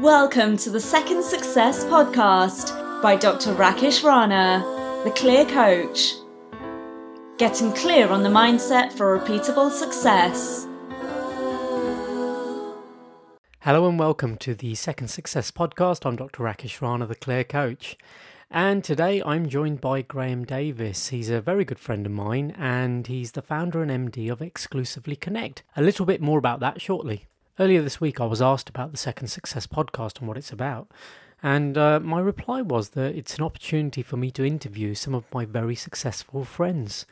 Welcome to the Second Success Podcast by Dr. Rakesh Rana, the Clear Coach. Getting clear on the mindset for repeatable success. Hello and welcome to the Second Success Podcast. I'm Dr. Rakesh Rana, the Clear Coach. And today I'm joined by Graham Davis. He's a very good friend of mine and he's the founder and MD of Exclusively Connect. A little bit more about that shortly. Earlier this week, I was asked about the Second Success podcast and what it's about. And uh, my reply was that it's an opportunity for me to interview some of my very successful friends.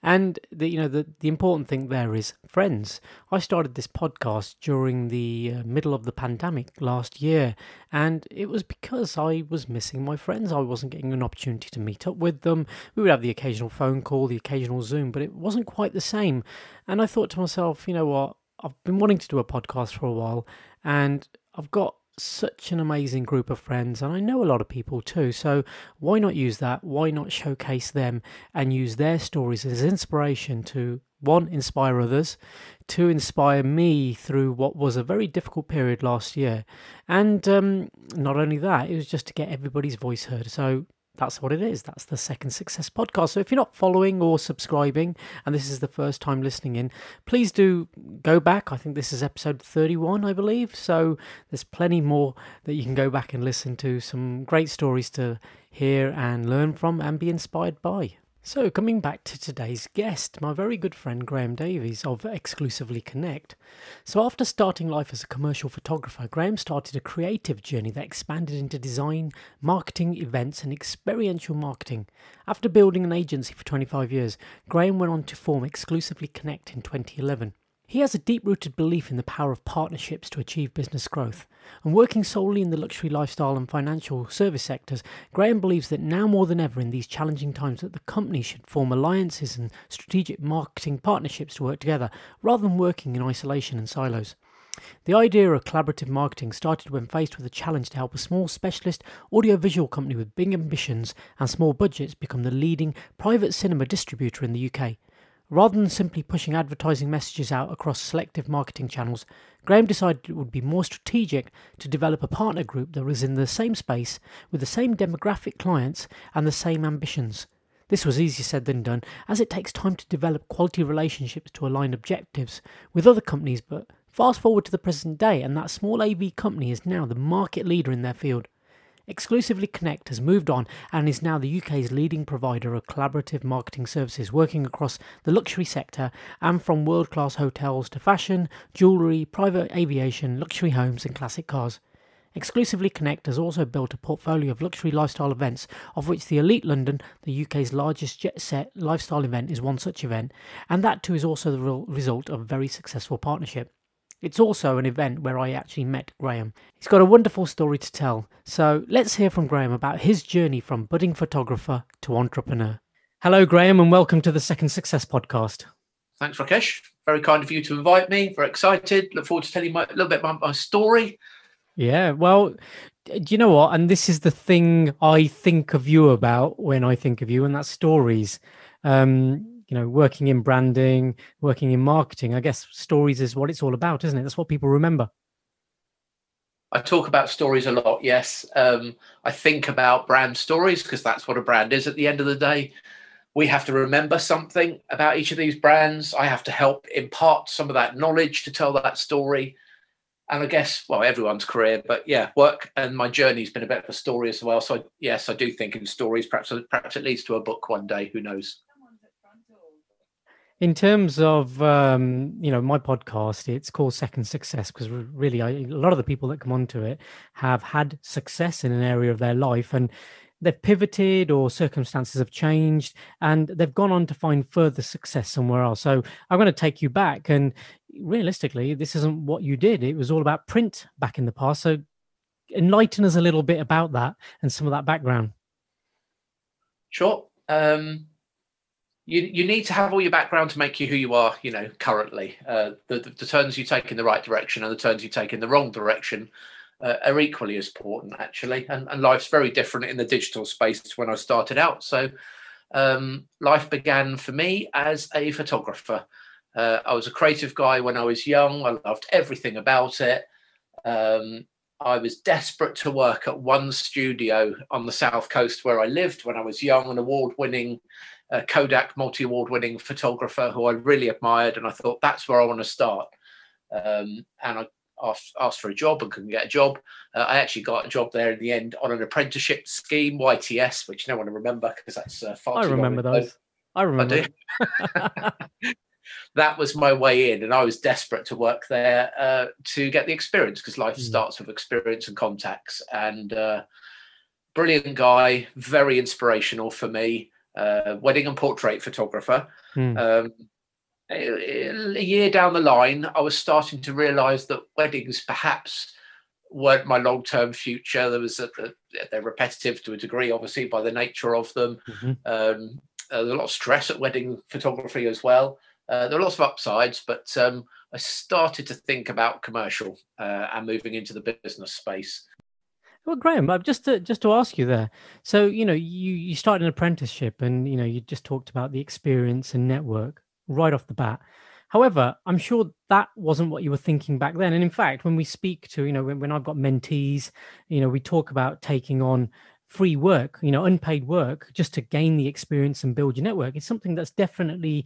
And the, you know the the important thing there is friends. I started this podcast during the uh, middle of the pandemic last year, and it was because I was missing my friends. I wasn't getting an opportunity to meet up with them. We would have the occasional phone call, the occasional Zoom, but it wasn't quite the same. And I thought to myself, you know what? I've been wanting to do a podcast for a while, and I've got such an amazing group of friends, and I know a lot of people too. So why not use that? Why not showcase them and use their stories as inspiration to one, inspire others, to inspire me through what was a very difficult period last year, and um, not only that, it was just to get everybody's voice heard. So that's what it is. That's the Second Success Podcast. So if you're not following or subscribing, and this is the first time listening in, please do go back. I think this is episode 31, I believe. So there's plenty more that you can go back and listen to. Some great stories to hear and learn from and be inspired by. So, coming back to today's guest, my very good friend Graham Davies of Exclusively Connect. So, after starting life as a commercial photographer, Graham started a creative journey that expanded into design, marketing, events, and experiential marketing. After building an agency for 25 years, Graham went on to form Exclusively Connect in 2011. He has a deep rooted belief in the power of partnerships to achieve business growth. And working solely in the luxury lifestyle and financial service sectors, Graham believes that now more than ever in these challenging times that the company should form alliances and strategic marketing partnerships to work together rather than working in isolation and silos. The idea of collaborative marketing started when faced with a challenge to help a small specialist audiovisual company with big ambitions and small budgets become the leading private cinema distributor in the UK. Rather than simply pushing advertising messages out across selective marketing channels, Graham decided it would be more strategic to develop a partner group that was in the same space, with the same demographic clients and the same ambitions. This was easier said than done, as it takes time to develop quality relationships to align objectives with other companies, but fast forward to the present day, and that small AV company is now the market leader in their field. Exclusively Connect has moved on and is now the UK's leading provider of collaborative marketing services, working across the luxury sector and from world class hotels to fashion, jewellery, private aviation, luxury homes, and classic cars. Exclusively Connect has also built a portfolio of luxury lifestyle events, of which the Elite London, the UK's largest jet set lifestyle event, is one such event, and that too is also the result of a very successful partnership. It's also an event where I actually met Graham. He's got a wonderful story to tell, so let's hear from Graham about his journey from budding photographer to entrepreneur. Hello, Graham, and welcome to the Second Success Podcast. Thanks, Rakesh. Very kind of you to invite me. Very excited. Look forward to telling you a little bit about my story. Yeah, well, do you know what? And this is the thing I think of you about when I think of you, and that's stories. Um, you know working in branding working in marketing i guess stories is what it's all about isn't it? That's what people remember. I talk about stories a lot yes. Um, i think about brand stories because that's what a brand is at the end of the day. We have to remember something about each of these brands. I have to help impart some of that knowledge to tell that story. And i guess well everyone's career but yeah work and my journey's been a bit of a story as well. So yes i do think in stories perhaps perhaps it leads to a book one day who knows in terms of um, you know my podcast it's called second success because really I, a lot of the people that come onto it have had success in an area of their life and they've pivoted or circumstances have changed and they've gone on to find further success somewhere else. So i'm going to take you back and realistically this isn't what you did. It was all about print back in the past. So enlighten us a little bit about that and some of that background. Sure. Um you you need to have all your background to make you who you are you know currently. Uh, the, the, the turns you take in the right direction and the turns you take in the wrong direction uh, are equally as important actually. And, and life's very different in the digital space to when i started out. So um, life began for me as a photographer. Uh, i was a creative guy when i was young. I loved everything about it. Um, I was desperate to work at one studio on the south coast where I lived when I was young, an award-winning uh, Kodak multi-award-winning photographer who I really admired, and I thought that's where I want to start. Um, and I asked, asked, for a job and couldn't get a job. Uh, I actually got a job there in the end on an apprenticeship scheme, YTS, which no one will remember because that's uh, far I remember those. I remember. I that was my way in, and I was desperate to work there uh, to get the experience because life mm. starts with experience and contacts. And uh, brilliant guy, very inspirational for me. Uh, wedding and portrait photographer. Mm. Um, a, year down the line, I was starting to realise that weddings perhaps weren't my long-term future. There was a, a, they're repetitive to a degree, obviously by the nature of them. Mm-hmm. Um, uh, there's a lot of stress at wedding photography as well. Uh, there are lots of upsides, but um, I started to think about commercial uh, and moving into the business space. Well, Graham, just to just to ask you there. So you know, you you started an apprenticeship, and you know, you just talked about the experience and network right off the bat. However, I'm sure that wasn't what you were thinking back then. And in fact, when we speak to, you know, when, when I've got mentees, you know, we talk about taking on free work, you know, unpaid work just to gain the experience and build your network. It's something that's definitely,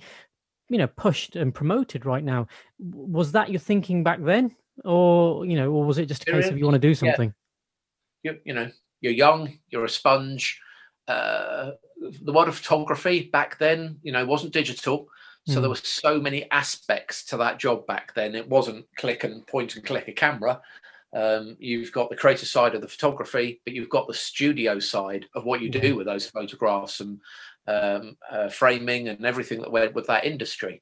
you know, pushed and promoted right now. Was that your thinking back then? Or, you know, or was it just a case of you want to do something? You, you know, you're young, you're a sponge. Uh, the world of photography back then, you know, wasn't digital. So mm. there hmm. were so many aspects to that job back then. It wasn't click and point and click a camera. Um, you've got the creative side of the photography, but you've got the studio side of what you do with those photographs and um, uh, framing and everything that went with that industry.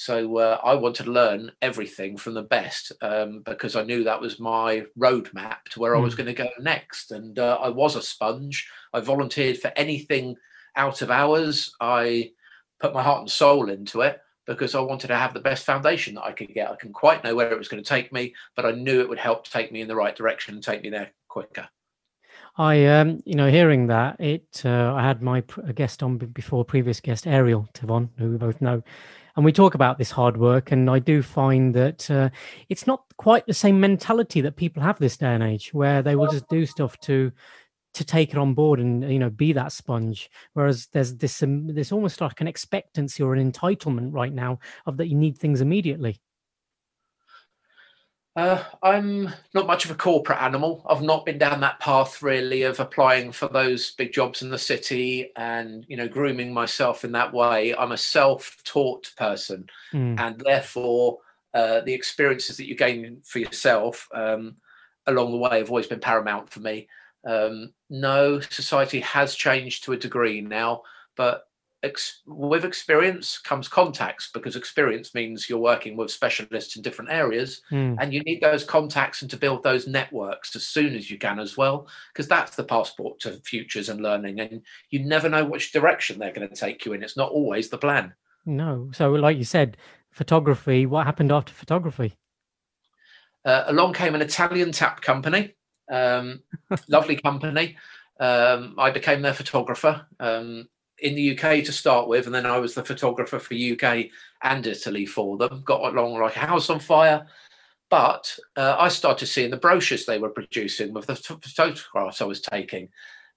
So uh, I wanted to learn everything from the best um, because I knew that was my roadmap to where mm. I was hmm. going to go next. And uh, I was a sponge. I volunteered for anything out of hours. I put my heart and soul into it because I wanted to have the best foundation that I could get. I can't quite know where it was going to take me, but I knew it would help take me in the right direction and take me there quicker. I, um, you know, hearing that, it, uh, I had my guest on before, previous guest Ariel Tavon, who we both know, and we talk about this hard work. And I do find that uh, it's not quite the same mentality that people have this day and age, where they will just do stuff to to take it on board and you know be that sponge whereas there's this um, there's almost like an expectancy or an entitlement right now of that you need things immediately uh, i'm not much of a corporate animal. I've not been down that path really of applying for those big jobs in the city and you know grooming myself in that way. I'm a self-taught person mm. and therefore uh, the experiences that you gain for yourself um, along the way have always been paramount for me. Um, no, society has changed to a degree now, but ex- with experience comes contacts because experience means you're working with specialists in different areas mm. and you need those contacts and to build those networks as soon as you can as well because that's the passport to futures and learning and you never know which direction they're going to take you in it's not always the plan no so like you said photography what happened after photography uh, along came an italian tap company um, lovely company. Um, I became their photographer um, in the UK to start with, and then I was the photographer for UK and Italy for them. Got along like a house on fire. But uh, I started seeing the brochures they were producing with the photographs I was taking.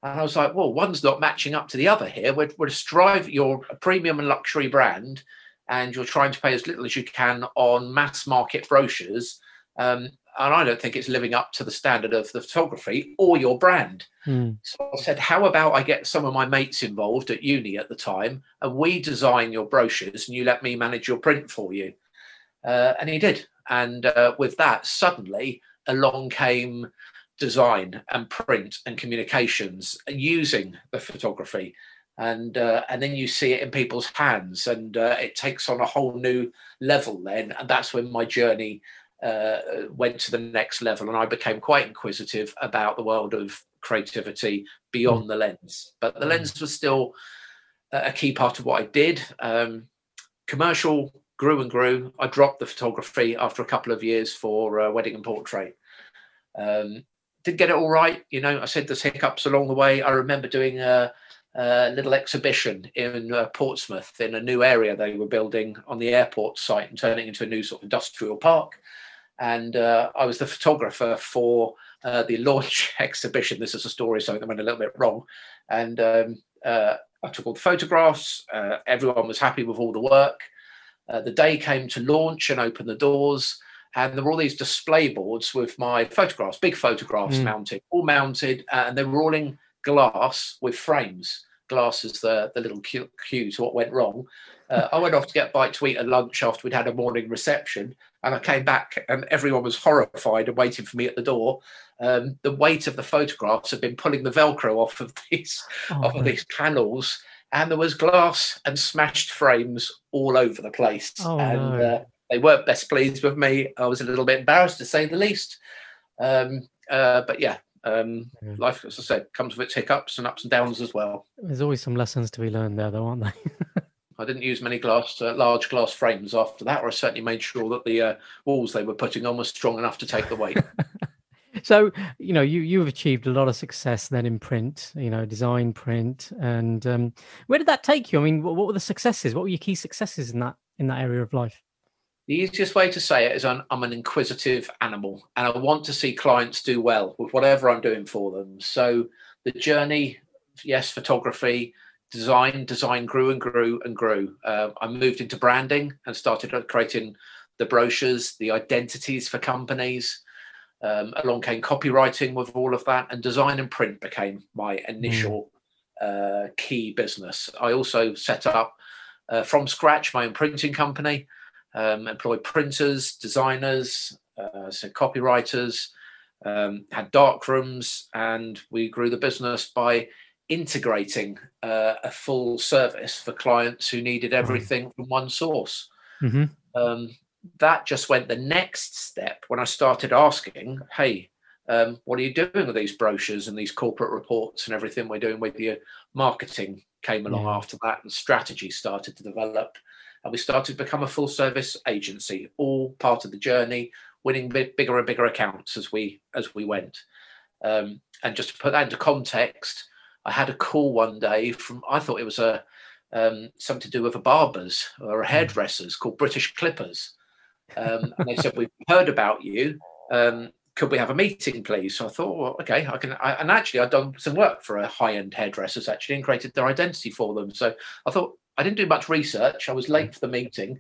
And I was like, well, one's not matching up to the other here. We're, we're strive, you're a premium and luxury brand, and you're trying to pay as little as you can on mass market brochures. Um, and I don't think it's living up to the standard of the photography or your brand. Mm. So I said, how about I get some of my mates involved at uni at the time, and we design your brochures, and you let me manage your print for you. Uh, and he did, and uh, with that, suddenly along came design and print and communications using the photography and uh, and then you see it in people's hands and uh, it takes on a whole new level then and that's when my journey uh, went to the next level, and I became quite inquisitive about the world of creativity beyond mm. the lens. But the mm. lens was still a key part of what I did. Um, commercial grew and grew. I dropped the photography after a couple of years for uh, wedding and portrait. Um, did get it all right, you know. I said there's hiccups along the way. I remember doing a, a little exhibition in uh, Portsmouth in a new area they were building on the airport site and turning into a new sort of industrial park and uh, I was the photographer for uh, the launch exhibition. This is a story something that went a little bit wrong, and um, uh, I took all the photographs. Uh, everyone was happy with all the work. Uh, the day came to launch and open the doors, and there were all these display boards with my photographs, big photographs mm. mounted, all mounted, uh, and they were all in glass with frames. Glass is the, the little cue, cue to what went wrong. Uh, I went off to get a bite to eat at lunch after we'd had a morning reception, and I came back and everyone was horrified and waiting for me at the door. Um, the weight of the photographs had been pulling the Velcro off of these oh, off of these panels, and there was glass and smashed frames all over the place. Oh, and no. uh, they weren't best pleased with me. I was a little bit embarrassed to say the least. Um, uh, but yeah, um, yeah. life, as I said, comes with its hiccups and ups and downs as well. There's always some lessons to be learned there, though, aren't they? I didn't use many glass, uh, large glass frames after that, or I certainly made sure that the uh, walls they were putting on were strong enough to take the weight. so, you know, you you've achieved a lot of success then in print, you know, design, print, and um, where did that take you? I mean, what, what, were the successes? What were your key successes in that in that area of life? The easiest way to say it is I'm, I'm an inquisitive animal, and I want to see clients do well with whatever I'm doing for them. So the journey, yes, photography design design grew and grew and grew. Uh, i moved into branding and started creating the brochures the identities for companies. Um, along came copywriting with all of that and design and print became my initial mm. uh, key business. I also set up uh, from scratch my own printing company um, employed printers designers uh, so copywriters um, had dark rooms and we grew the business by integrating uh, a full service for clients who needed everything from one source. Mm-hmm. Um, that just went the next step when I started asking, hey, um, what are you doing with these brochures and these corporate reports and everything we're doing with your marketing came along yeah. after that and strategy started to develop and we started to become a full service agency all part of the journey winning bigger and bigger accounts as we as we went um, and just to put that into context I had a call one day from I thought it was a um, something to do with a barbers or a hmm. hairdressers called British Clippers, um, and they said we've heard about you. Um, could we have a meeting, please? So I thought, well, okay, I can. I, and actually, I'd done some work for a high-end hairdressers actually, and created their identity for them. So I thought I didn't do much research. I was late for the meeting,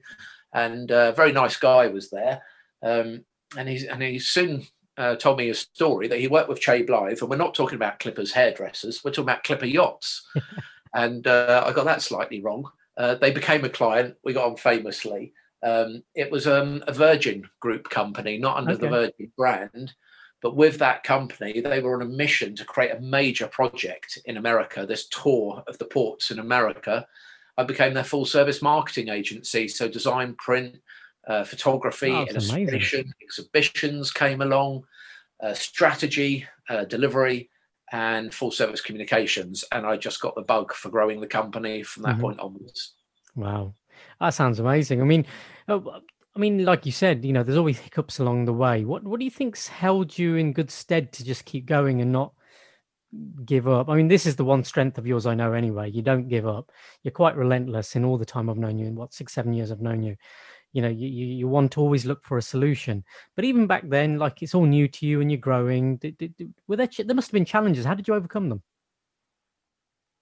and a very nice guy was there. Um, and he's and he soon uh, told me a story that he worked with Chay Blyth, and we're not talking about Clippers hairdressers, we're talking about Clipper yachts. and uh, I got that slightly wrong. Uh, they became a client. We got on famously. Um, it was um, a Virgin Group company, not under okay. the Virgin brand, but with that company, they were on a mission to create a major project in America. This tour of the ports in America. I became their full service marketing agency, so design, print, uh, photography, oh, illustration, amazing. exhibitions came along, uh, strategy, uh, delivery, and full service communications. And I just got the bug for growing the company from that mm-hmm. point onwards. Wow, that sounds amazing. I mean, uh, I mean, like you said, you know, there's always hiccups along the way. What What do you think's held you in good stead to just keep going and not give up? I mean, this is the one strength of yours I know anyway. You don't give up. You're quite relentless in all the time I've known you. In what six, seven years I've known you you know you, you want to always look for a solution. But even back then like it's all new to you and you're growing. Did, did, did, were there there must have been challenges. How did you overcome them?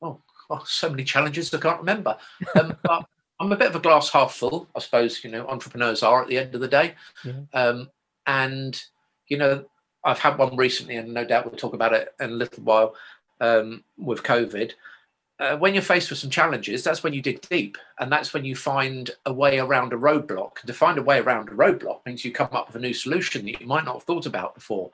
Oh, oh so many challenges i can't remember. Um, but i'm a bit of a glass half full i suppose you know entrepreneurs are at the end of the day. Yeah. um, and you know i've had one recently and no doubt we'll talk about it in a little while um, with covid uh, when you're faced with some challenges, that's when you dig deep, and that's when you find a way around a roadblock. And to find a way around a roadblock means you come up with a new solution that you might not have thought about before,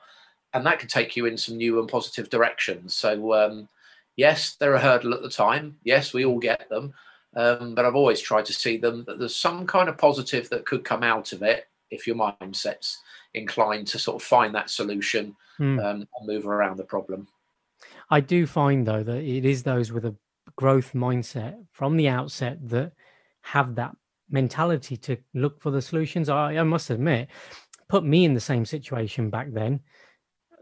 and that can take you in some new and positive directions. So, um, yes, they're a hurdle at the time. Yes, we all get them, um, but I've always tried to see them that there's some kind of positive that could come out of it if your mindset's inclined to sort of find that solution mm. um, and move around the problem. I do find though that it is those with a growth mindset from the outset that have that mentality to look for the solutions. I, I must admit, put me in the same situation back then.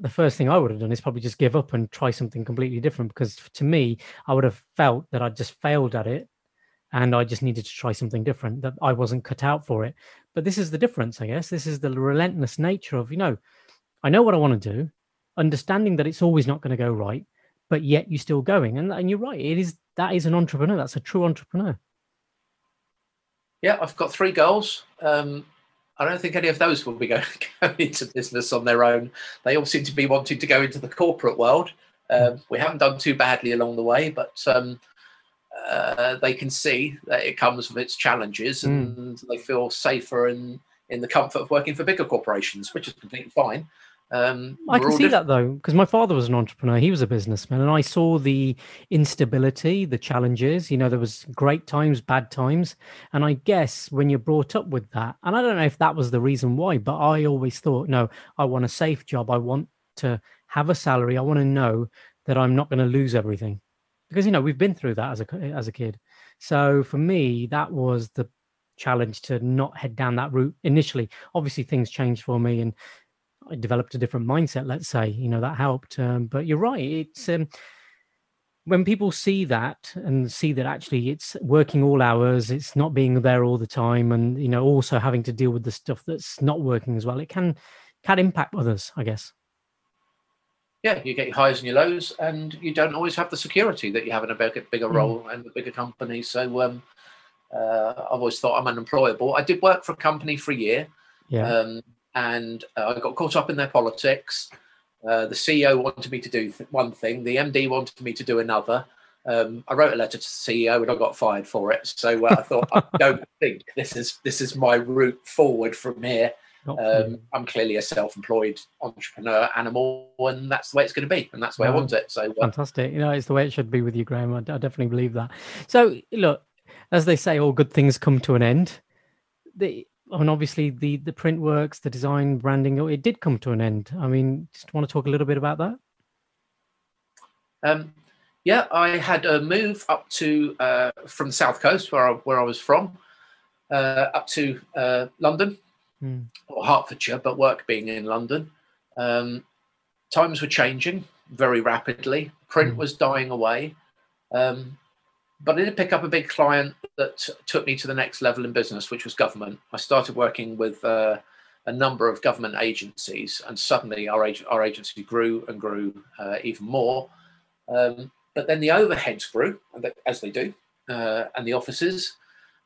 The first thing I would have done is probably just give up and try something completely different because to me, I would have felt that I just failed at it and I just needed to try something different, that I wasn't cut out for it. But this is the difference, I guess. This is the relentless nature of, you know, I know what I want to do. understanding that it's always not going to go right, but yet you're still going. And, and you're right, it is that is an entrepreneur. That's a true entrepreneur. Yeah, I've got three goals. Um, I don't think any of those will be going, going, into business on their own. They all seem to be wanting to go into the corporate world. Um, we haven't done too badly along the way, but um, uh, they can see that it comes with its challenges, hmm. and mm. they feel safer in in the comfort of working for bigger corporations, which is completely fine. Um, I can see diff- that though, because my father was an entrepreneur. He was a businessman, and I saw the instability, the challenges. You know, there was great times, bad times, and I guess when you're brought up with that, and I don't know if that was the reason why, but I always thought, no, I want a safe job. I want to have a salary. I want to know that I'm not going to lose everything, because you know we've been through that as a as a kid. So for me, that was the challenge to not head down that route initially. Obviously, things changed for me, and I developed a different mindset, let's say, you know, that helped. Um, but you're right. It's um, when people see that and see that actually it's working all hours, it's not being there all the time, and you know, also having to deal with the stuff that's not working as well. It can can impact others, I guess. Yeah, you get your highs and your lows, and you don't always have the security that you have in a bigger, bigger mm. role and a bigger company. So um, uh, I've always thought I'm unemployable. I did work for a company for a year. Yeah. Um, and uh, I got caught up in their politics. Uh, the CEO wanted me to do th- one thing, the MD wanted me to do another. Um, I wrote a letter to the CEO and I got fired for it. So uh, I thought, I don't think this is this is my route forward from here. Um, I'm clearly a self-employed entrepreneur animal, and that's the way it's going to be, and that's way I want it. So uh, fantastic, you know, it's the way it should be with you, Graham. I, I definitely believe that. So look, as they say, all good things come to an end. The and obviously the the print works, the design, branding, it did come to an end. I mean, just want to talk a little bit about that. Um, yeah, I had a move up to uh, from the south coast where I, where I was from, uh, up to uh, London mm. or Hertfordshire, but work being in London. Um, times were changing very rapidly. Print mm. was dying away. Um, but I did pick up a big client that took me to the next level in business, which was government. I started working with uh, a number of government agencies, and suddenly our, ag- our agency grew and grew uh, even more. Um, but then the overheads grew, as they do, uh, and the offices.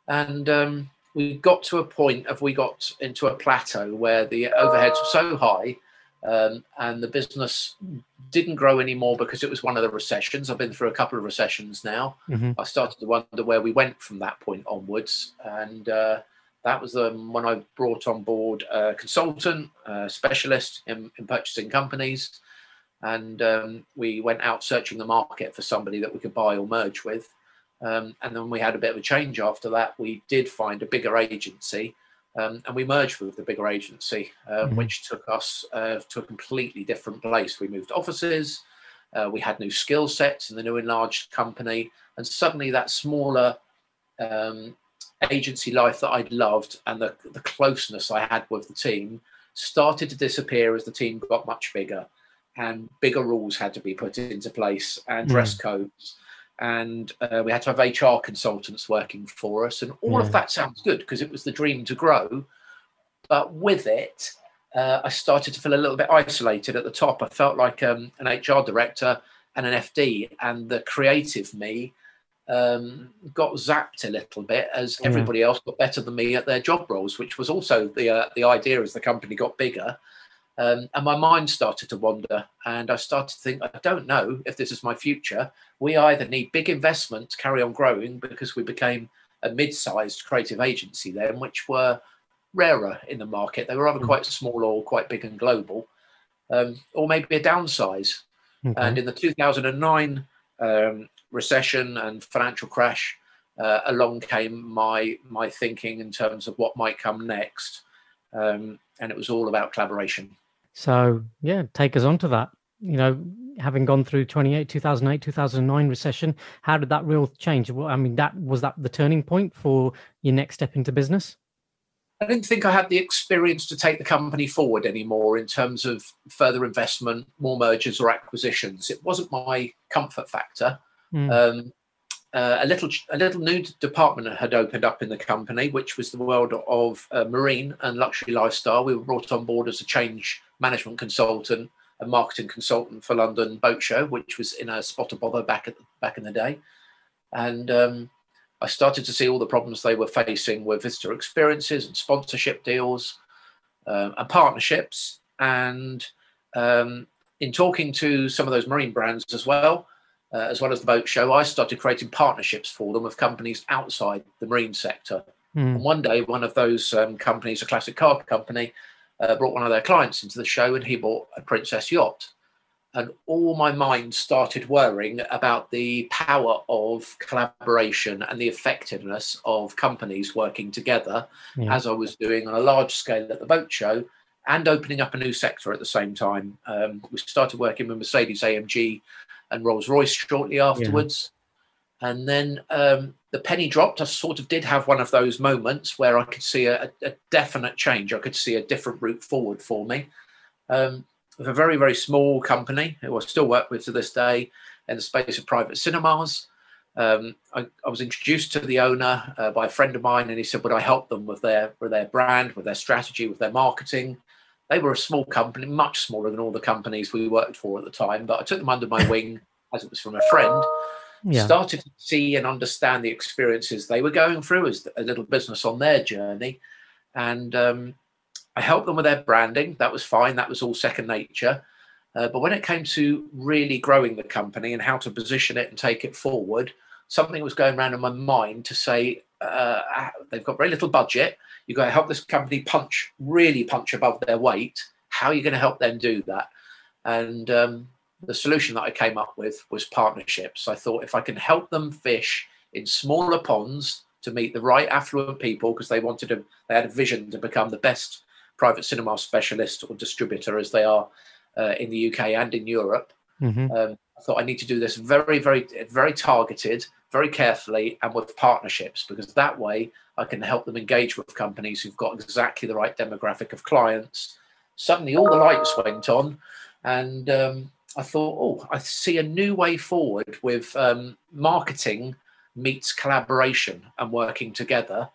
And um, we got to a point of we got into a plateau where the overheads were so high um, and the business didn't grow anymore because it was one of the recessions. I've been through a couple of recessions now. Mm-hmm. I started to wonder where we went from that point onwards, and uh, that was um, when I brought on board a consultant, a specialist in, in purchasing companies, and um, we went out searching the market for somebody that we could buy or merge with. Um, and then we had a bit of a change after that. We did find a bigger agency um, and we merged with the bigger agency, uh, mm-hmm. which took us uh, to a completely different place. We moved offices, uh, we had new skill sets in the new enlarged company, and suddenly that smaller um, agency life that I'd loved and the, the closeness I had with the team started to disappear as the team got much bigger and bigger rules had to be put into place and dress mm. codes and uh, we had to have HR consultants working for us, and all yeah. of that sounds good because it was the dream to grow. But with it, uh, I started to feel a little bit isolated at the top. I felt like um, an HR director and an FD, and the creative me um, got zapped a little bit as everybody else got better than me at their job roles, which was also the uh, the idea as the company got bigger. Um, and my mind started to wander, and I started to think, I don't know if this is my future. We either need big investment to carry on growing because we became a mid sized creative agency then, which were rarer in the market. They were either mm. quite small or quite big and global, um, or maybe a downsize. Okay. And in the 2009 um, recession and financial crash, uh, along came my my thinking in terms of what might come next, um, and it was all about collaboration. So yeah, take us on to that. You know, having gone through 28, 2008, 2009 recession, how did that real change? Well, I mean, that was that the turning point for your next step into business? I didn't think I had the experience to take the company forward anymore in terms of further investment, more mergers or acquisitions. It wasn't my comfort factor. Mm. Um, uh, a little a little new department had opened up in the company, which was the world of uh, marine and luxury lifestyle. We were brought on board as a change management consultant a marketing consultant for London Boat Show, which was in a spot of bother back at back in the day, and um, I started to see all the problems they were facing with visitor experiences and sponsorship deals um, and partnerships. And um, in talking to some of those marine brands as well, uh, as well as the boat show, I started creating partnerships for them with companies outside the marine sector. Mm. And one day, one of those um, companies, a classic car company, uh, brought one of their clients into the show and he bought a Princess yacht. And all my mind started worrying about the power of collaboration and the effectiveness of companies working together, yeah. as I was doing on a large scale at the boat show and opening up a new sector at the same time. Um, we started working with Mercedes AMG and Rolls Royce shortly afterwards. Yeah. And then um, the penny dropped. I sort of did have one of those moments where I could see a, a definite change. I could see a different route forward for me. Um, with a very, very small company who I still work with to this day in the space of private cinemas. Um, I, I, was introduced to the owner uh, by a friend of mine, and he said, "Would I help them with their with their brand, with their strategy, with their marketing?" They were a small company, much smaller than all the companies we worked for at the time, but I took them under my wing as it was from a friend yeah. started to see and understand the experiences they were going through as a little business on their journey. And um, I helped them with their branding. That was fine. That was all second nature. Uh, but when it came to really growing the company and how to position it and take it forward, something was going around in my mind to say uh, ah, they've got very little budget. You've got to help this company punch, really punch above their weight. How are you going to help them do that? And um, the solution that I came up with was partnerships. I thought if I can help them fish in smaller ponds to meet the right affluent people because they wanted to, they had a vision to become the best private cinema specialist or distributor as they are uh, in the UK and in Europe. Mm-hmm. Um, I thought I need to do this very, very, very targeted, very carefully, and with partnerships because that way I can help them engage with companies who've got exactly the right demographic of clients. Suddenly, all the lights went on, and um, I thought, oh, I see a new way forward with um, marketing meets collaboration and working together.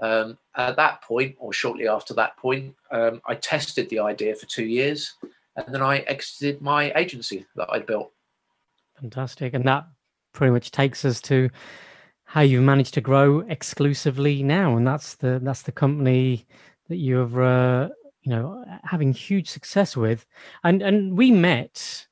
Um, at that point, or shortly after that point, um, I tested the idea for two years, and then I exited my agency that I'd built. Fantastic, and that pretty much takes us to how you've managed to grow exclusively now, and that's the that's the company that you've uh, you know having huge success with, and and we met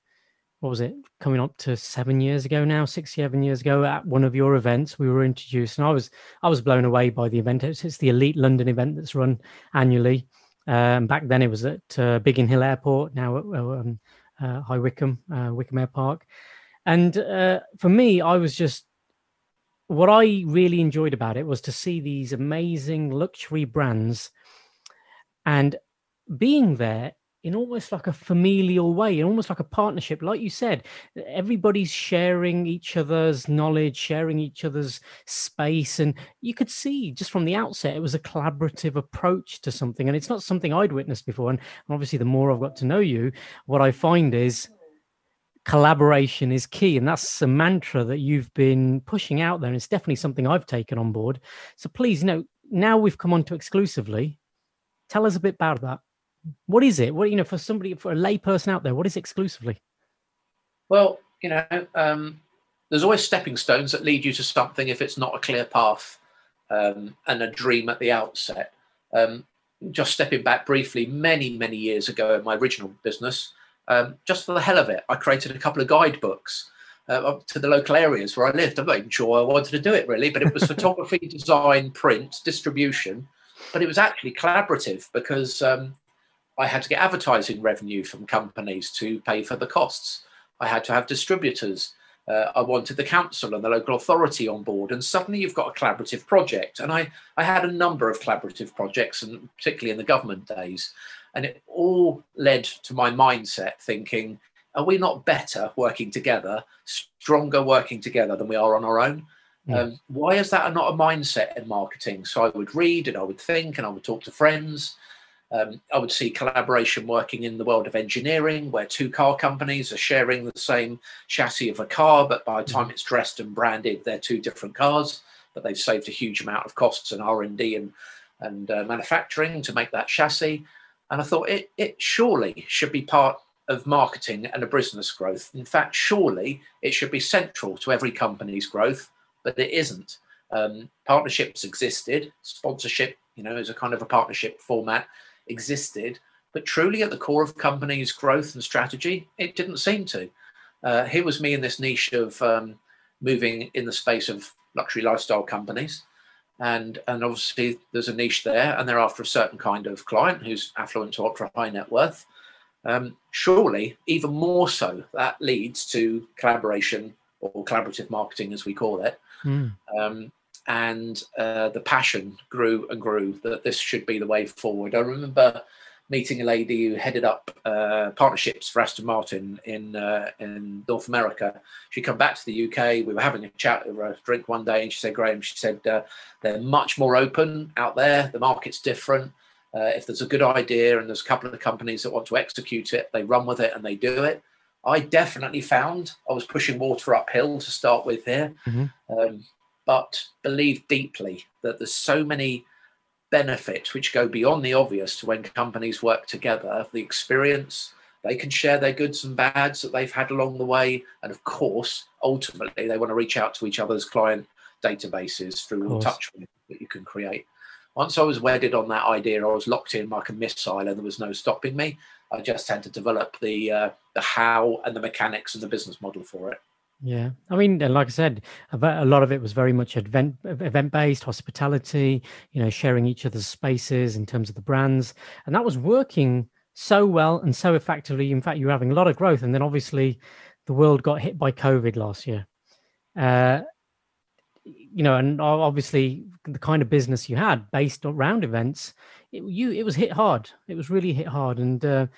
what was it coming up to seven years ago now six seven years ago at one of your events we were introduced and i was i was blown away by the event. It's, it's the elite london event that's run annually. Um, back then it was at uh, biggin hill airport now at um, uh, high wycombe uh, wycombe air park. And uh, for me i was just what i really enjoyed about it was to see these amazing luxury brands and being there in almost like a familial way, in almost like a partnership. Like you said, everybody's sharing each other's knowledge, sharing each other's space. And you could see just from the outset, it was a collaborative approach to something. And it's not something I'd witnessed before. And obviously, the more I've got to know you, what I find is collaboration is key. And that's a mantra that you've been pushing out there. And it's definitely something I've taken on board. So please, you know, now we've come on to exclusively. Tell us a bit about that. What is it? What you know for somebody for a layperson out there? What is exclusively? Well, you know, um, there's always stepping stones that lead you to something if it's not a clear path um, and a dream at the outset. Um, just stepping back briefly, many many years ago in my original business, um, just for the hell of it, I created a couple of guidebooks. Uh, to the local areas where I lived. I'm not even sure I wanted to do it really, but it was photography, design, print, distribution. But it was actually collaborative because um, I had to get advertising revenue from companies to pay for the costs. I had to have distributors. Uh, I wanted the council and the local authority on board, and suddenly you've got a collaborative project. And I, I had a number of collaborative projects, and particularly in the government days, and it all led to my mindset thinking, are we not better working together, stronger working together than we are on our own? Um, why is that not a mindset in marketing? So I would read and I would think and I would talk to friends um, I would see collaboration working in the world of engineering, where two car companies are sharing the same chassis of a car, but by the time mm-hmm. it's dressed and branded, they're two different cars. But they've saved a huge amount of costs and R and D and and uh, manufacturing to make that chassis. And I thought it it surely should be part of marketing and a business growth. In fact, surely it should be central to every company's growth, but it isn't. Um, partnerships existed, sponsorship, you know, as a kind of a partnership format existed, but truly at the core of companies' growth and strategy, it didn't seem to. Uh, here was me in this niche of um, moving in the space of luxury lifestyle companies. And, and obviously there's a niche there and they're after a certain kind of client who's affluent to ultra high net worth um, surely even more so that leads to collaboration or collaborative marketing as we call it mm. um, and uh, the passion grew and grew that this should be the way forward i remember meeting a lady who headed up uh, partnerships for Aston Martin in uh, in North America. She come back to the UK. We were having a chat over a drink one day, and she said, "Graham," she said, uh, "they're much more open out there. The market's different. Uh, if there's a good idea and there's a couple of companies that want to execute it, they run with it and they do it." I definitely found I was pushing water uphill to start with here, mm-hmm. um, but believe deeply that there's so many benefits which go beyond the obvious to when companies work together the experience. They can share their goods and bads that they've had along the way and of course ultimately they want to reach out to each other's client databases through all touch that you can create. Once i was wedded on that idea i was locked in like a missile and there was no stopping me. I just had to develop the uh, the how and the mechanics and the business model for it yeah, I mean, like I said, a lot of it was very much event event based, hospitality. You know, sharing each other's spaces in terms of the brands, and that was working so well and so effectively. In fact, you were having a lot of growth, and then obviously, the world got hit by COVID last year. Uh, you know, and obviously, the kind of business you had based around events, it, you it was hit hard. It was really hit hard, and uh,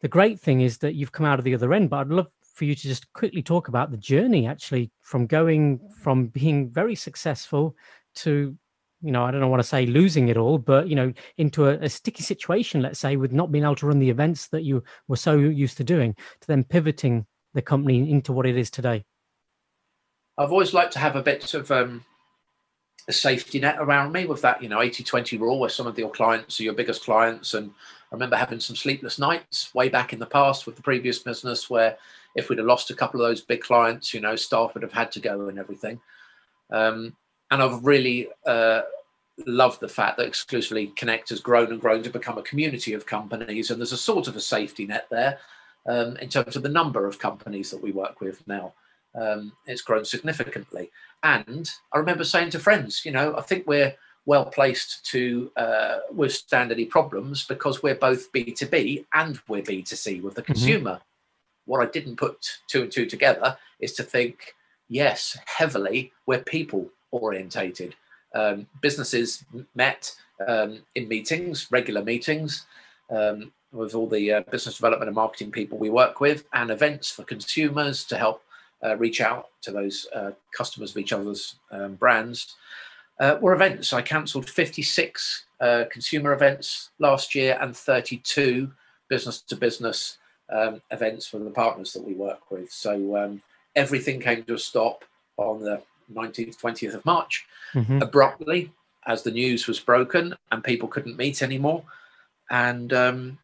the great thing is that you've come out of the other end. But I'd love for you to just quickly talk about the journey actually from going from being very successful to you know i don't want to say losing it all but you know into a, a, sticky situation let's say with not being able to run the events that you were so used to doing to then pivoting the company into what it is today. I've always liked to have a bit of um, a safety net around me with that you know 80 20 rule where some of your clients are your biggest clients and i remember having some sleepless nights way back in the past with the previous business where if we'd have lost a couple of those big clients, you know, staff would have had to go and everything. Um, and I've really uh, loved the fact that Exclusively Connect has grown and grown to become a community of companies, and there's a sort of a safety net there um, in terms of the number of companies that we work with now. Um, it's grown significantly, and I remember saying to friends, you know, I think we're well placed to uh, withstand any problems because we're both B2B and we're B2C with the mm-hmm. consumer what I didn't put two and two together is to think, yes, heavily, we're people orientated. Um, businesses met um, in meetings, regular meetings, um, with all the uh, business development and marketing people we work with, and events for consumers to help uh, reach out to those uh, customers of each other's um, brands. Uh, were events. I cancelled 56 uh, consumer events last year and 32 business to business um, events for the partners that we work with. So um, everything came to a stop on the 19th, 20th of March, mm-hmm. abruptly, as the news was broken and people couldn't meet anymore. And um,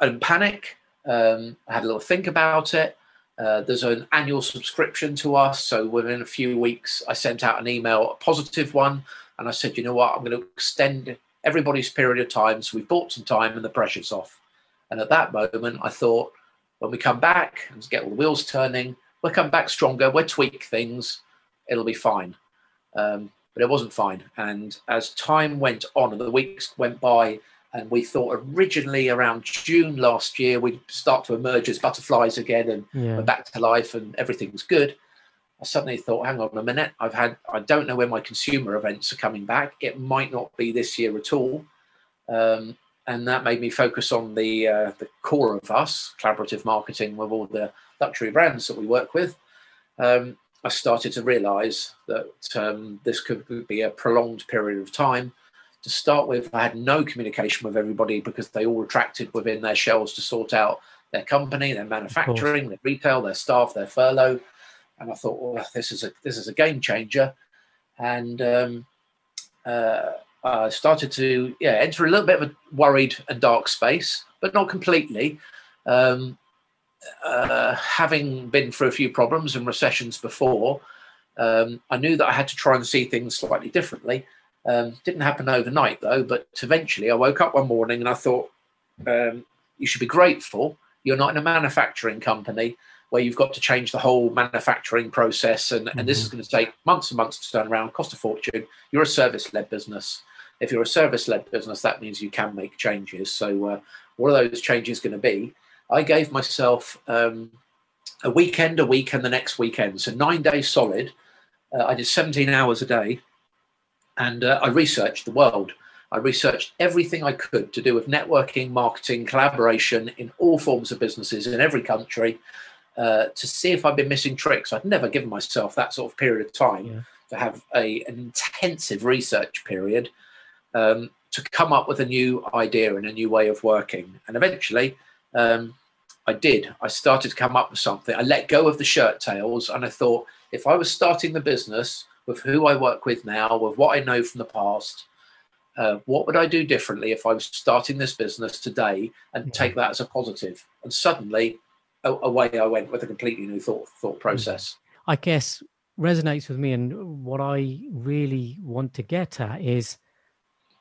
I didn't panic. Um, I had a little think about it. Uh, there's an annual subscription to us. So within a few weeks, I sent out an email, a positive one, and I said, you know what, I'm going to extend everybody's period of time. So we've bought some time and the pressure's off. And at that moment, I thought, when we come back and get all the wheels turning, we'll come back stronger. We'll tweak things. It'll be fine. Um, but it wasn't fine. And as time went on and the weeks went by, and we thought originally around June last year we'd start to emerge as butterflies again and yeah. we're back to life and everything's good. I suddenly thought, hang on a minute, I've had I don't know when my consumer events are coming back. It might not be this year at all. Um, and that made me focus on the uh, the core of us, collaborative marketing with all the luxury brands that we work with. Um, I started to realise that um, this could be a prolonged period of time. To start with, I had no communication with everybody because they all retracted within their shells to sort out their company, their manufacturing, their retail, their staff, their furlough. And I thought, well, this is a this is a game changer. And um, uh, uh, started to yeah enter a little bit of a worried and dark space, but not completely. Um, uh, having been through a few problems and recessions before, um, I knew that I had to try and see things slightly differently. Um, didn't happen overnight though, but eventually I woke up one morning and I thought, um, you should be grateful you're not in a manufacturing company where you've got to change the whole manufacturing process and, mm-hmm. and this is mm-hmm. going to take months and months to turn around, cost a fortune. You're a service led business. If you're a service led business, that means you can make changes. So, uh, what are those changes going to be? I gave myself um, a weekend, a week, and the next weekend. So, nine days solid. Uh, I did 17 hours a day and uh, I researched the world. I researched everything I could to do with networking, marketing, collaboration in all forms of businesses in every country uh, to see if I'd been missing tricks. I'd never given myself that sort of period of time yeah. to have a, an intensive research period um, to come up with a new idea and a new way of working. And eventually, um, I did. I started to come up with something. I let go of the shirt tails and I thought if I was starting the business with who I work with now, with what I know from the past, uh, what would I do differently if I was starting this business today and take that as a positive? And suddenly, away I went with a completely new thought thought process. I guess resonates with me, and what I really want to get at is,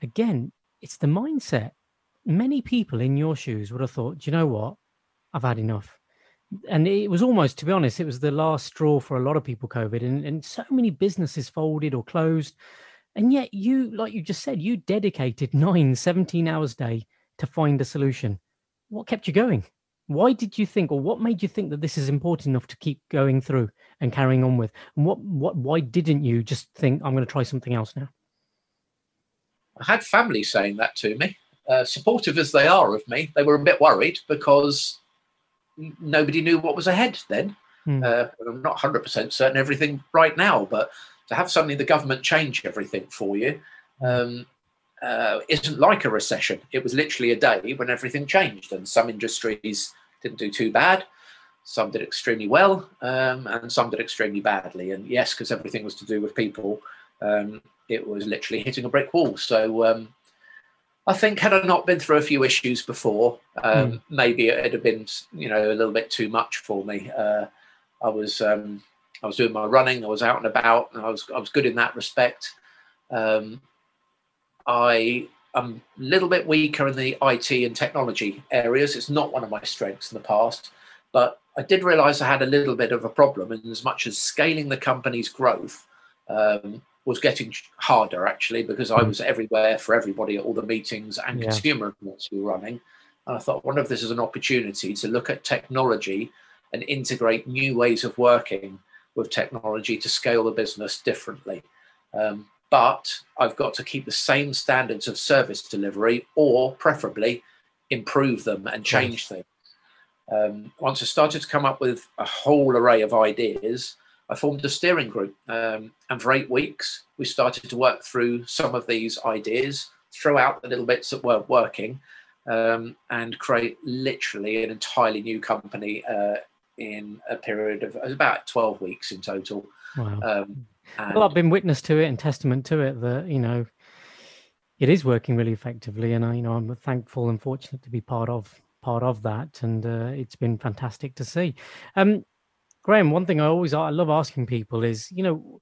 again, it's the mindset. Many people in your shoes would have thought, Do you know what, I've had enough. And it was almost, to be honest, it was the last straw for a lot of people, COVID, and, and so many businesses folded or closed and yet you, like you just said, you dedicated nine, 17 hours a day to find a solution. What kept you going? Why did you think, or what made you think that this is important enough to keep going through and carrying on with? And what, what, why didn't you just think, I'm going to try something else now? I had family saying that to me, uh, supportive as they are of me. They were a bit worried because nobody knew what was ahead then. Hmm. Uh, I'm not 100% certain everything right now, but to have suddenly the government change everything for you um, uh, isn't like a recession. It was literally a day when everything changed, and some industries didn't do too bad, some did extremely well, um, and some did extremely badly. And yes, because everything was to do with people, um, it was literally hitting a brick wall. So um, I think had I not been through a few issues before, mm. maybe it'd have been you know a little bit too much for me. Uh, I was um, I was doing my running. I was out and about, and I was I was good in that respect. Um, I am a little bit weaker in the IT and technology areas. It's not one of my strengths in the past, but I did realise I had a little bit of a problem in as much as scaling the company's growth um, was getting harder actually because I hmm. was everywhere for everybody at all the meetings and yeah. consumer events we were running. And I thought, I wonder if this is an opportunity to look at technology and integrate new ways of working with technology to scale the business differently. Um, but I've got to keep the same standards of service delivery or preferably improve them and change things. Um, once I started to come up with a whole array of ideas, I formed a steering group. Um, and for eight weeks, we started to work through some of these ideas, throw out the little bits that weren't working, um, and create literally an entirely new company uh, in a period of about 12 weeks in total. Wow. Um, well, I've been witness to it and testament to it that, you know, it is working really effectively. And I, you know, I'm thankful and fortunate to be part of part of that. And uh, it's been fantastic to see. Um, Graham, one thing I always I love asking people is, you know,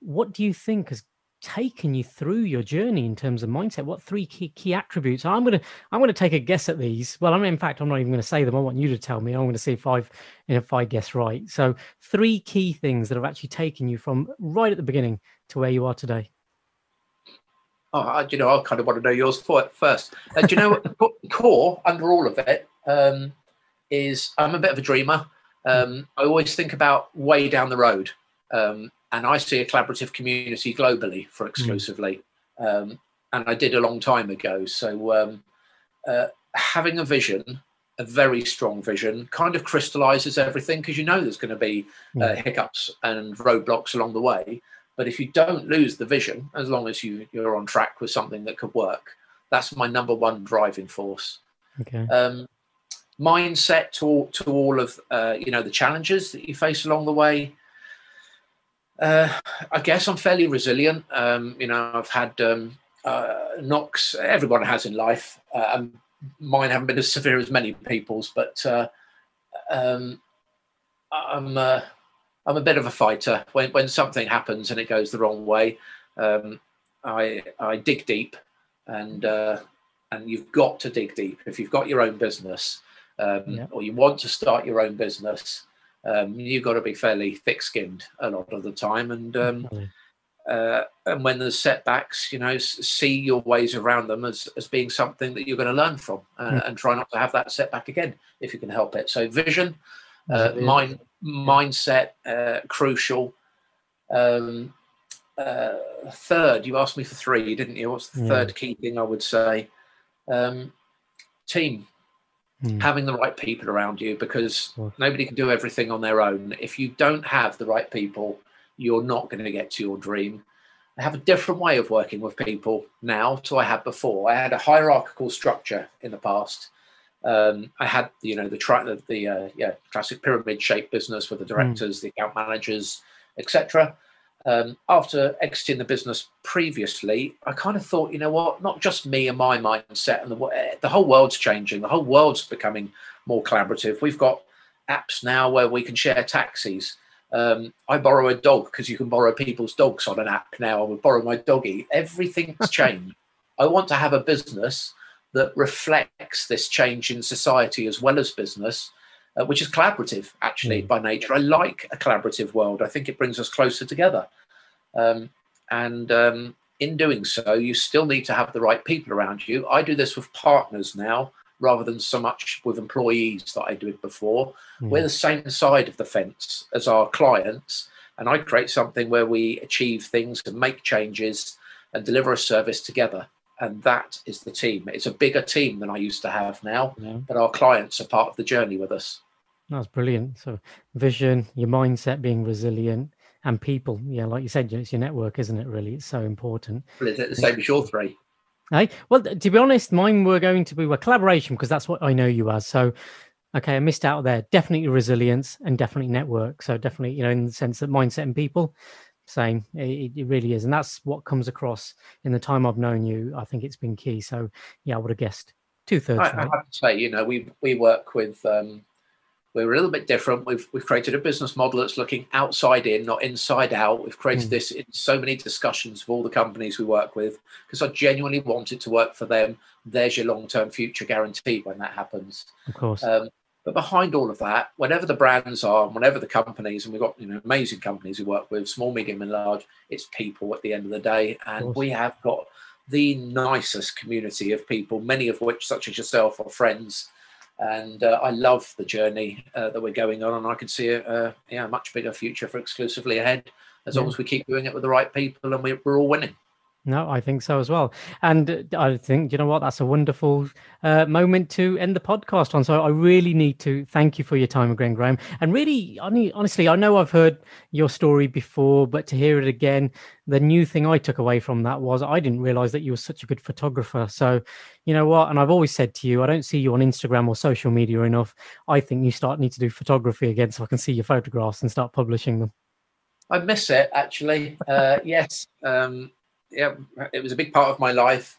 what do you think has taken you through your journey in terms of mindset? What three key key attributes? I'm to i'm to take a guess at these. Well i'm in fact i'm not even to say them. I want you to tell me. I'm to see if i've if i guess right. So three key things that have actually taken you from right at the beginning to where you are today. Oh you know i kind of want to know yours first. Uh, do you know core under all of it um, is i'm a bit of a dreamer um, i always think about way down the road um, and I see a collaborative community globally for hmm. exclusively. Mm. Um, and I did a long time ago. So um, uh, having a vision, a very strong vision, kind of crystallizes everything because you know there's going to be uh, hmm. hiccups and roadblocks along the way. But if you don't lose the vision, as long as you, you're on track with something that could work, that's my number one driving force. Okay. Um, mindset to, to all of uh, you know the challenges that you face along the way uh, I guess I'm fairly resilient. Um, you know, I've had um, uh, knocks. Everyone has in life. Uh, mine haven't been as severe as many people's, but uh, um, I'm uh, I'm a bit of a fighter. When when something happens and it goes the wrong way, um, I I dig deep, and and you've got to dig deep if you've got your own business, um, yeah. or you want to start your own business. Um, you've got to be fairly thick-skinned a lot of the time, and um, uh, and when there's setbacks, you know, see your ways around them as, as being something that you're going to learn from, uh, and try not to have that setback again if you can help it. So vision, uh, mind, mindset, uh, crucial. Um, uh, third, you asked me for three, didn't you? What's the yeah. third key thing I would say? Um, team. Mm. Having the right people around you because nobody can do everything on their own. If you don't have the right people, you're not going to get to your dream. I have a different way of working with people now to I had before. I had a hierarchical structure in the past. Um, I had, you know, the tri- the, the uh, yeah classic pyramid shaped business with the hmm. directors, mm. the account managers, etc. Um, after exiting the business previously, I kind of thought, you know what, not just me and my mindset, and the, eh, the whole world's changing. The whole world's becoming more collaborative. We've got apps now where we can share taxis. Um, I borrow a dog because you can borrow people's dogs on an app now. I would borrow my doggy. Everything's changed. I want to have a business that reflects this change in society as well as business, uh, which is collaborative actually mm. by nature. I like a collaborative world. I think it brings us closer together. Um, and um, in doing so, you still need to have the right people around you. I do this with partners now rather than so much with employees that I did before. Mm. We're the same side of the fence as our clients, and I create something where we achieve things and make changes and deliver a service together. And that is the team. It's a bigger team than I used to have now, yeah. but our clients are part of the journey with us. That's brilliant. So, vision, your mindset being resilient, and people. Yeah, like you said, it's your network, isn't it? Really, it's so important. Well, is it the same as your three? Hey, well, to be honest, mine were going to be a collaboration because that's what I know you as. So, okay, I missed out there. Definitely resilience and definitely network. So definitely, you know, in the sense that mindset and people, same. It, it really is, and that's what comes across in the time I've known you. I think it's been key. So yeah, I would have guessed two thirds. I, I, have to say, you know, we we work with um, we're a little bit different. We've we've created a business model that's looking outside in, not inside out. We've created mm. this in so many discussions with all the companies we work with because I genuinely want it to work for them. There's your long-term future guarantee when that happens. Of course. Um, but behind all of that, whatever the brands are, whatever the companies, and we've got you know amazing companies we work with, small, medium, and large. It's people at the end of the day, and we have got the nicest community of people, many of which, such as yourself, are friends and uh, I love the journey uh, that we're going on, and I can see a, a yeah, much bigger future for exclusively ahead as yeah. long as we keep doing it with the right people and we, we're all winning. No, I think so as well. And uh, I think, you know what, that's a wonderful uh, moment to end the podcast on. So I really need to thank you for your time again, Graham. And really, honestly, I know I've heard your story before, but to hear it again, the new thing I took away from that was I didn't realize that you were such a good photographer. So, you know what? And I've always said to you, I don't see you on Instagram or social media enough. I think you start need to do photography again so I can see your photographs and start publishing them. I miss it actually. Uh, yes. Um, yeah, it was a big part of my life.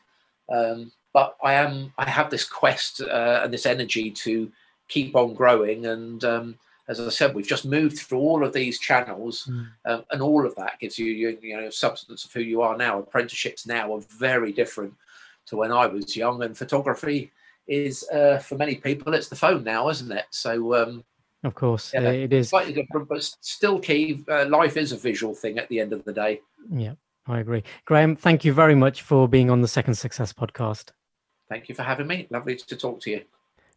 Um, but I am I have this quest uh, and this energy to keep on growing. And um, as I said, we've just moved through all of these channels, mm. um, and all of that gives you, you you know substance of who you are now. Apprenticeships now are very different to when I was young, and photography is uh, for many people it's the phone now, isn't it? So. Um, of course, yeah, it is slightly different, but still key. Uh, life is a visual thing at the end of the day. Yeah. I agree. Graham, thank you very much for being on the Second Success podcast. Thank you for having me. Lovely to talk to you.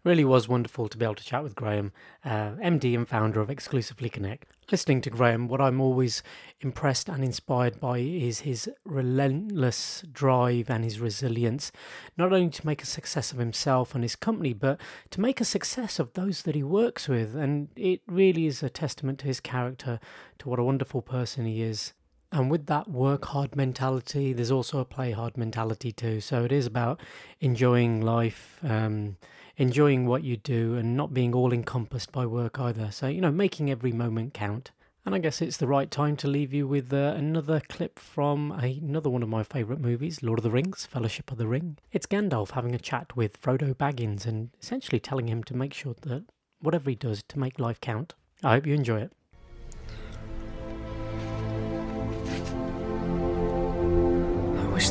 Really was wonderful to be able to chat with Graham, uh, MD and founder of Exclusively Connect. Listening to Graham, what I'm always impressed and inspired by is his relentless drive and his resilience, not only to make a success of himself and his company, but to make a success of those that he works with. And it really is a testament to his character, to what a wonderful person he is. And with that work hard mentality, there's also a play hard mentality too. So it is about enjoying life, um, enjoying what you do, and not being all encompassed by work either. So, you know, making every moment count. And I guess it's the right time to leave you with uh, another clip from another one of my favourite movies, Lord of the Rings, Fellowship of the Ring. It's Gandalf having a chat with Frodo Baggins and essentially telling him to make sure that whatever he does to make life count. I hope you enjoy it.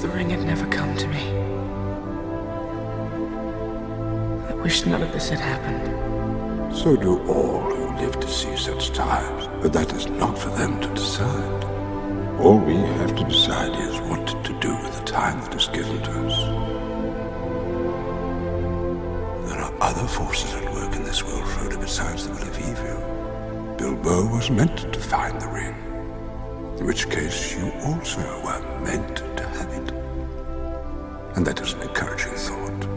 The ring had never come to me. I wish none of this had happened. So do all who live to see such times, but that is not for them to decide. All we have to decide is what to do with the time that is given to us. There are other forces at work in this world, Frodo, besides the will of evil. Bilbo was meant to find the ring, in which case you also were meant to have it. And that is an encouraging thought.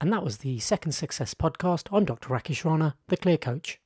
And that was the Second Success podcast. I'm Dr. Rakesh Rana, the Clear Coach.